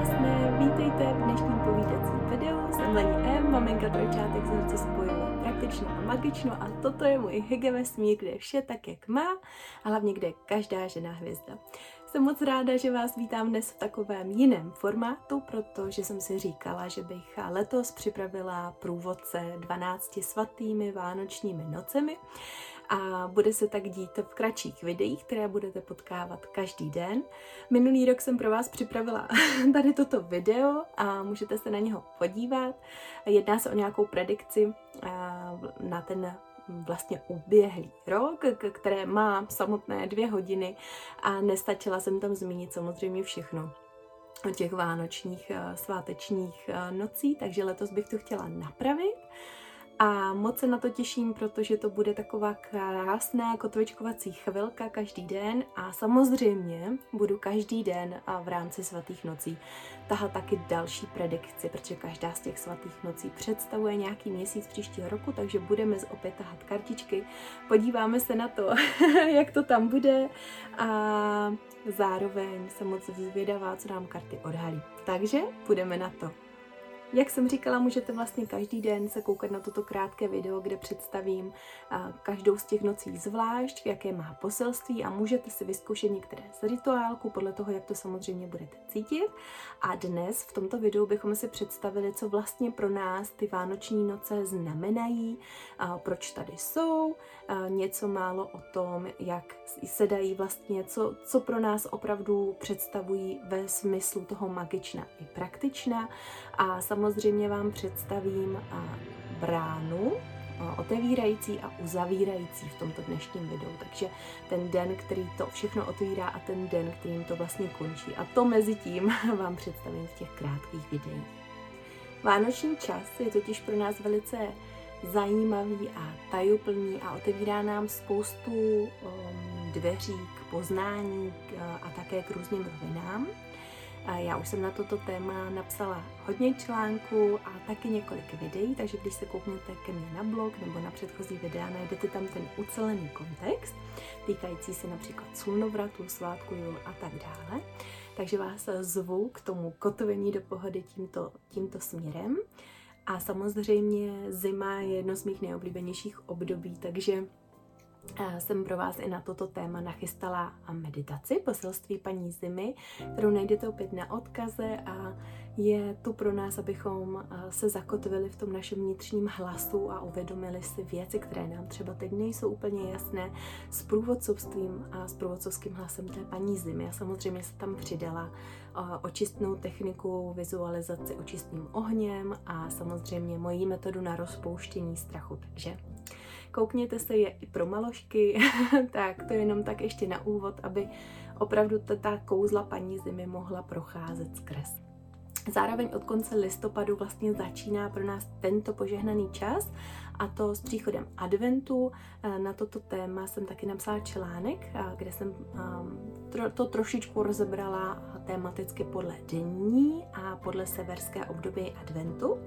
krásné, vítejte v dnešním povídacím videu. Jsem Lení M, maminka trojčátek z noci spojuje praktično a magično a toto je můj hygge vesmír, kde je vše tak, jak má a hlavně kde je každá žena hvězda. Jsem moc ráda, že vás vítám dnes v takovém jiném formátu, protože jsem si říkala, že bych letos připravila průvodce 12 svatými vánočními nocemi a bude se tak dít v kratších videích, které budete potkávat každý den. Minulý rok jsem pro vás připravila tady toto video a můžete se na něho podívat. Jedná se o nějakou predikci na ten vlastně uběhlý rok, které má samotné dvě hodiny a nestačila jsem tam zmínit samozřejmě všechno o těch vánočních svátečních nocí, takže letos bych to chtěla napravit. A moc se na to těším, protože to bude taková krásná kotvečkovací chvilka každý den a samozřejmě budu každý den a v rámci svatých nocí tahat taky další predikci, protože každá z těch svatých nocí představuje nějaký měsíc příštího roku, takže budeme opět tahat kartičky, podíváme se na to, jak to tam bude a zároveň jsem moc zvědavá, co nám karty odhalí. Takže budeme na to. Jak jsem říkala, můžete vlastně každý den se koukat na toto krátké video, kde představím každou z těch nocí zvlášť, jaké má poselství a můžete si vyzkoušet některé z rituálku podle toho, jak to samozřejmě budete cítit. A dnes v tomto videu bychom si představili, co vlastně pro nás ty vánoční noce znamenají, proč tady jsou, něco málo o tom, jak se dají vlastně, co, co pro nás opravdu představují ve smyslu toho magična i praktična a samozřejmě vám představím bránu, otevírající a uzavírající v tomto dnešním videu. Takže ten den, který to všechno otvírá a ten den, kterým to vlastně končí. A to mezi tím vám představím v těch krátkých videích. Vánoční čas je totiž pro nás velice zajímavý a tajuplný a otevírá nám spoustu um, dveří k poznání a také k různým rovinám. Já už jsem na toto téma napsala hodně článků a taky několik videí, takže když se kouknete ke mně na blog nebo na předchozí videa, najdete tam ten ucelený kontext, týkající se například slunovratu, svátku jul a tak dále. Takže vás zvu k tomu kotvení do pohody tímto, tímto směrem. A samozřejmě zima je jedno z mých nejoblíbenějších období, takže jsem pro vás i na toto téma nachystala meditaci, poselství paní Zimy, kterou najdete opět na odkaze a je tu pro nás, abychom se zakotvili v tom našem vnitřním hlasu a uvědomili si věci, které nám třeba teď nejsou úplně jasné s průvodcovstvím a s průvodcovským hlasem té paní Zimy. A samozřejmě se tam přidala očistnou techniku, vizualizaci očistným ohněm a samozřejmě mojí metodu na rozpouštění strachu. Takže Koukněte se, je i pro malošky, tak to je jenom tak ještě na úvod, aby opravdu ta kouzla paní zimy mohla procházet skrz. Zároveň od konce listopadu vlastně začíná pro nás tento požehnaný čas a to s příchodem adventu. Eh, na toto téma jsem taky napsala článek, eh, kde jsem ehm, to trošičku rozebrala tematicky podle dní a podle severské období adventu.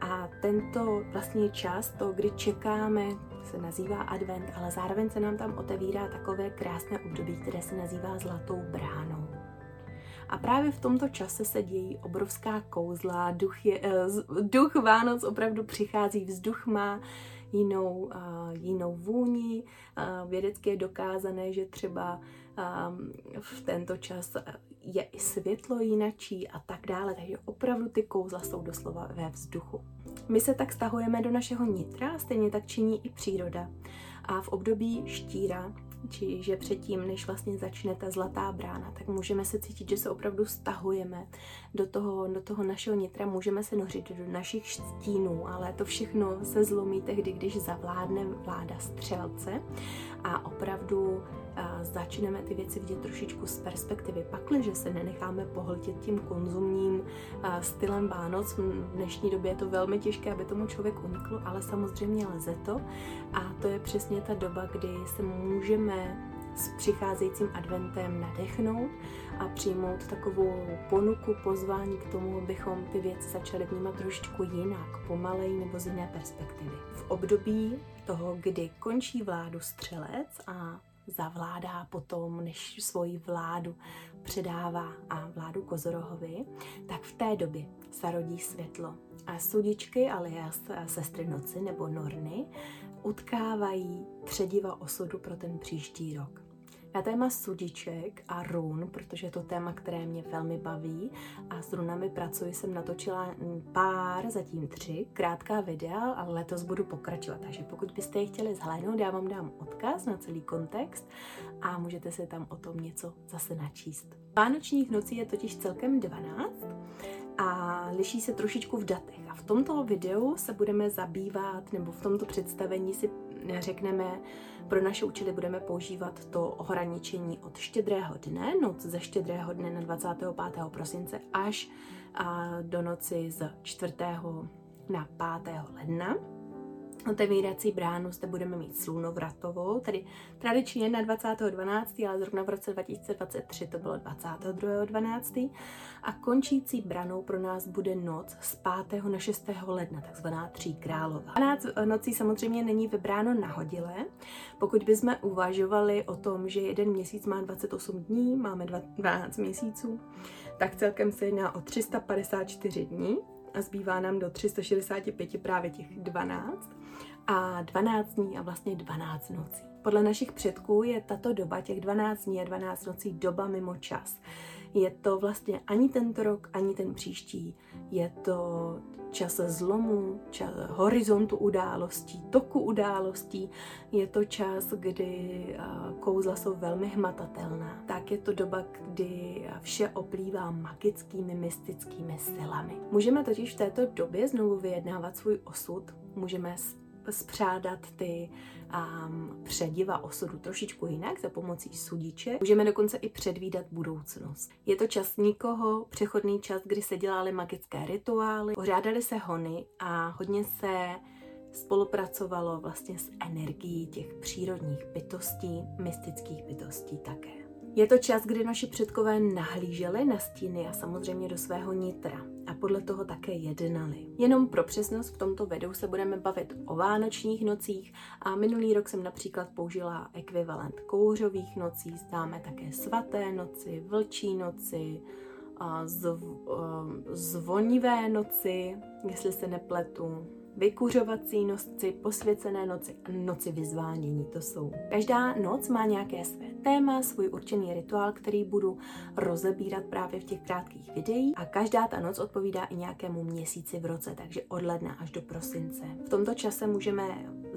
A tento vlastně čas, to, kdy čekáme, se nazývá advent, ale zároveň se nám tam otevírá takové krásné období, které se nazývá zlatou bránou. A právě v tomto čase se dějí obrovská kouzla, duch, je, uh, duch Vánoc opravdu přichází, vzduch má jinou, uh, jinou vůni. Uh, vědecky je dokázané, že třeba v tento čas je i světlo jinačí a tak dále, takže opravdu ty kouzla jsou doslova ve vzduchu. My se tak stahujeme do našeho nitra, stejně tak činí i příroda. A v období štíra, čiže předtím, než vlastně začne ta zlatá brána, tak můžeme se cítit, že se opravdu stahujeme do toho, do toho našeho nitra, můžeme se nořit do našich stínů, ale to všechno se zlomí tehdy, když zavládne vláda střelce a opravdu začneme ty věci vidět trošičku z perspektivy. Pakliže se nenecháme pohltit tím konzumním stylem Vánoc, v dnešní době je to velmi těžké, aby tomu člověk unikl, ale samozřejmě lze to. A to je přesně ta doba, kdy se můžeme s přicházejícím adventem nadechnout a přijmout takovou ponuku, pozvání k tomu, abychom ty věci začali vnímat trošičku jinak, pomalej nebo z jiné perspektivy. V období toho, kdy končí vládu střelec a zavládá potom, než svoji vládu předává a vládu Kozorohovi, tak v té době se rodí světlo. A sudičky, alias sestry noci nebo norny, utkávají třediva osudu pro ten příští rok. Na téma sudiček a run, protože je to téma, které mě velmi baví a s runami pracuji, jsem natočila pár, zatím tři, krátká videa a letos budu pokračovat. Takže pokud byste je chtěli zhlédnout, já vám dám odkaz na celý kontext a můžete si tam o tom něco zase načíst. Vánočních nocí je totiž celkem 12 a liší se trošičku v datech. A v tomto videu se budeme zabývat, nebo v tomto představení si řekneme, pro naše účely budeme používat to ohraničení od štědrého dne, noc ze štědrého dne na 25. prosince až do noci z 4. na 5. ledna. Otevírací bránu zde budeme mít slunovratovou, tedy tradičně na 20.12., ale zrovna v roce 2023 to bylo 22.12. A končící branou pro nás bude noc z 5. na 6. ledna, takzvaná tří králová. 12 nocí samozřejmě není vybráno nahodile. Pokud bychom uvažovali o tom, že jeden měsíc má 28 dní, máme 12 měsíců, tak celkem se jedná o 354 dní a zbývá nám do 365 právě těch 12 a 12 dní a vlastně 12 nocí. Podle našich předků je tato doba, těch 12 dní a 12 nocí, doba mimo čas. Je to vlastně ani tento rok, ani ten příští. Je to čas zlomu, čas horizontu událostí, toku událostí. Je to čas, kdy kouzla jsou velmi hmatatelná. Tak je to doba, kdy vše oplývá magickými, mystickými silami. Můžeme totiž v této době znovu vyjednávat svůj osud, můžeme spřádat ty um, přediva osudu trošičku jinak za pomocí sudiče. Můžeme dokonce i předvídat budoucnost. Je to čas nikoho, přechodný čas, kdy se dělaly magické rituály, pořádaly se hony a hodně se spolupracovalo vlastně s energií těch přírodních bytostí, mystických bytostí také. Je to čas, kdy naši předkové nahlíželi na stíny a samozřejmě do svého nitra podle toho také jednali. Jenom pro přesnost v tomto videu se budeme bavit o vánočních nocích a minulý rok jsem například použila ekvivalent kouřových nocí, známe také svaté noci, vlčí noci, zv, zvonivé noci, jestli se nepletu, vykuřovací noci, posvěcené noci a noci vyzvánění to jsou. Každá noc má nějaké své téma, svůj určený rituál, který budu rozebírat právě v těch krátkých videích a každá ta noc odpovídá i nějakému měsíci v roce, takže od ledna až do prosince. V tomto čase můžeme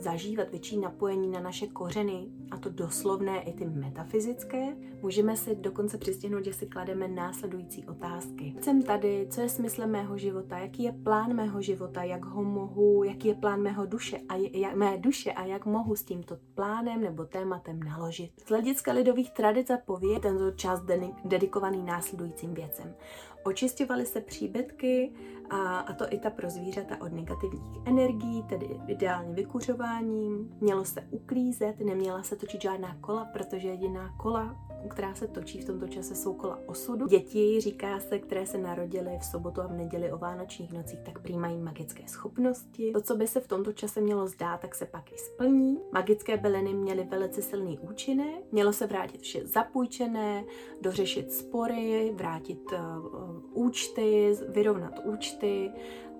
zažívat větší napojení na naše kořeny, a to doslovné i ty metafyzické. Můžeme si dokonce přistihnout, že si klademe následující otázky. Jsem tady, co je smyslem mého života, jaký je plán mého života, jak ho mohu, jaký je plán mého duše a je, mé duše a jak mohu s tímto plánem nebo tématem naložit. Z hlediska lidových tradic a pověd tento čas dedikovaný následujícím věcem. Očisťovaly se příbytky, a, a to i ta pro zvířata od negativních energií, tedy ideálně vykuřováním. Mělo se uklízet, neměla se točit žádná kola, protože jediná kola, která se točí v tomto čase, jsou kola osudu. Děti, říká se, které se narodily v sobotu a v neděli o vánočních nocích, tak přijímají magické schopnosti. To, co by se v tomto čase mělo zdát, tak se pak i splní. Magické byliny měly velice silný účinek, mělo se vrátit vše zapůjčené, dořešit spory, vrátit uh, účty, vyrovnat účty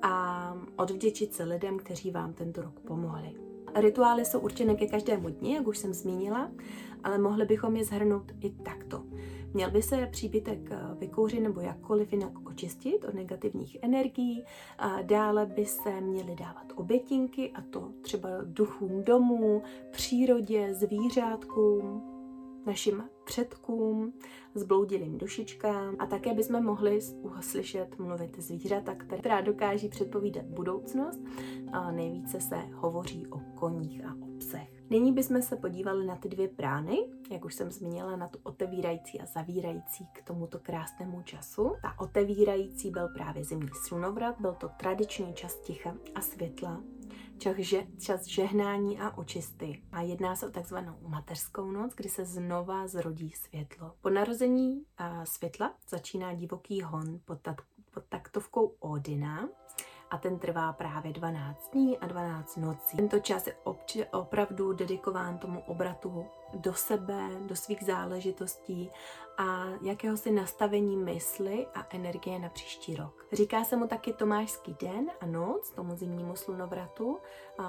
a odvděčit se lidem, kteří vám tento rok pomohli. Rituály jsou určené ke každému dni, jak už jsem zmínila, ale mohli bychom je zhrnout i takto. Měl by se příbytek eh, vykouřit nebo jakkoliv jinak očistit od negativních energií. A dále by se měly dávat obětinky, a to třeba duchům domů, přírodě, zvířátkům, našim předkům, zbloudilým dušičkám a také bychom mohli slyšet mluvit zvířata, která dokáží předpovídat budoucnost a nejvíce se hovoří o koních a o psech. Nyní bychom se podívali na ty dvě brány, jak už jsem zmínila, na tu otevírající a zavírající k tomuto krásnému času. Ta otevírající byl právě zimní slunovrat, byl to tradiční čas ticha a světla, čas, že, čas žehnání a očisty. A jedná se o takzvanou mateřskou noc, kdy se znova zrodí světlo. Po narození světla začíná divoký hon pod, ta, pod taktovkou Odina a ten trvá právě 12 dní a 12 nocí. Tento čas je obč- opravdu dedikován tomu obratu do sebe, do svých záležitostí a jakéhosi nastavení mysli a energie na příští rok. Říká se mu taky Tomášský den a noc, tomu zimnímu slunovratu a,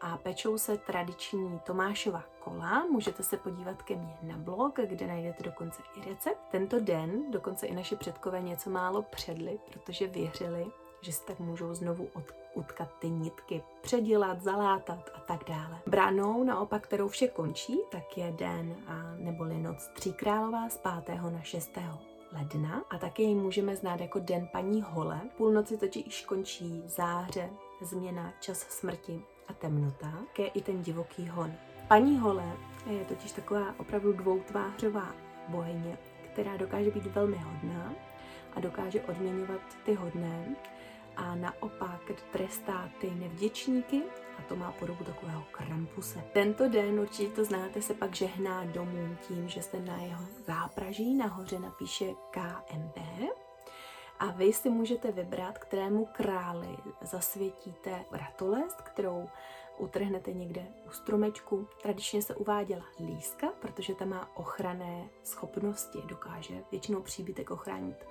a pečou se tradiční Tomášova kola. Můžete se podívat ke mně na blog, kde najdete dokonce i recept. Tento den dokonce i naši předkové něco málo předli, protože věřili, že si tak můžou znovu od, utkat ty nitky, předělat, zalátat a tak dále. Branou naopak, kterou vše končí, tak je den a neboli noc tříkrálová z 5. na 6 ledna a také ji můžeme znát jako Den paní Hole. Půlnoci totiž končí záře, změna, čas smrti a temnota, je i ten divoký hon. Paní Hole je totiž taková opravdu dvoutvářová bohyně, která dokáže být velmi hodná a dokáže odměňovat ty hodné a naopak trestá ty nevděčníky a to má podobu takového krampuse. Tento den, určitě to znáte, se pak žehná domů tím, že se na jeho zápraží nahoře napíše KMB a vy si můžete vybrat, kterému králi zasvětíte ratolest, kterou utrhnete někde u stromečku. Tradičně se uváděla líska, protože ta má ochranné schopnosti, dokáže většinou příbytek ochránit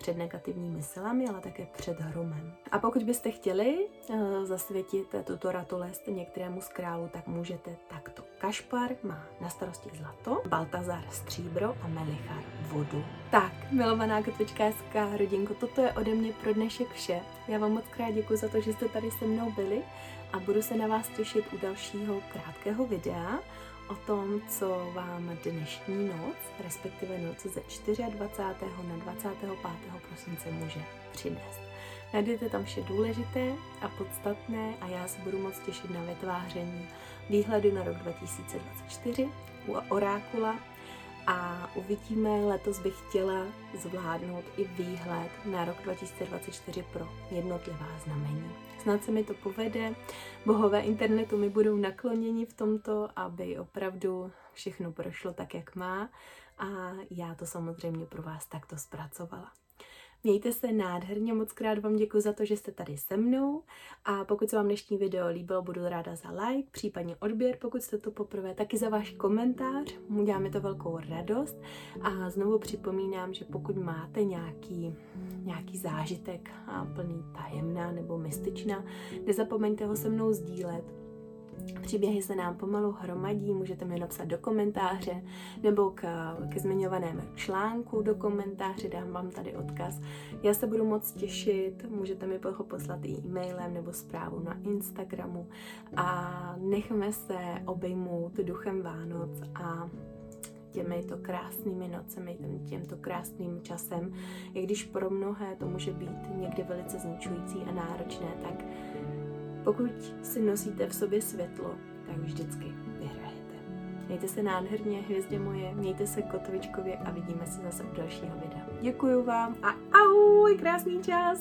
před negativními silami, ale také před hromem. A pokud byste chtěli uh, zasvětit tuto ratolest některému z králů, tak můžete takto. Kašpar má na starosti zlato, Baltazar stříbro a Melichar vodu. Tak, milovaná kotvičkářská rodinko, toto je ode mě pro dnešek vše. Já vám moc krát děkuji za to, že jste tady se mnou byli a budu se na vás těšit u dalšího krátkého videa o tom, co vám dnešní noc, respektive noc ze 24. na 25. prosince může přinést. Najdete tam vše důležité a podstatné a já se budu moc těšit na vytváření výhledu na rok 2024 u Orákula uvidíme, letos bych chtěla zvládnout i výhled na rok 2024 pro jednotlivá znamení. Snad se mi to povede. Bohové internetu mi budou nakloněni v tomto, aby opravdu všechno prošlo tak, jak má a já to samozřejmě pro vás takto zpracovala. Mějte se nádherně, moc krát vám děkuji za to, že jste tady se mnou. A pokud se vám dnešní video líbilo, budu ráda za like, případně odběr, pokud jste to poprvé, taky za váš komentář, udělá mi to velkou radost. A znovu připomínám, že pokud máte nějaký, nějaký zážitek a plný tajemná nebo mystičná, nezapomeňte ho se mnou sdílet, Příběhy se nám pomalu hromadí, můžete mi napsat do komentáře nebo k, ke zmiňovanému článku do komentáře, dám vám tady odkaz. Já se budu moc těšit, můžete mi ho poslat i e-mailem nebo zprávu na Instagramu a nechme se obejmout duchem Vánoc a těmito krásnými nocemi, těmto krásným časem. I když pro mnohé to může být někdy velice zničující a náročné, tak pokud si nosíte v sobě světlo, tak vždycky vyhrajete. Mějte se nádherně, hvězdě moje, mějte se kotvičkově a vidíme se zase u dalšího videa. Děkuji vám a ahoj, krásný čas!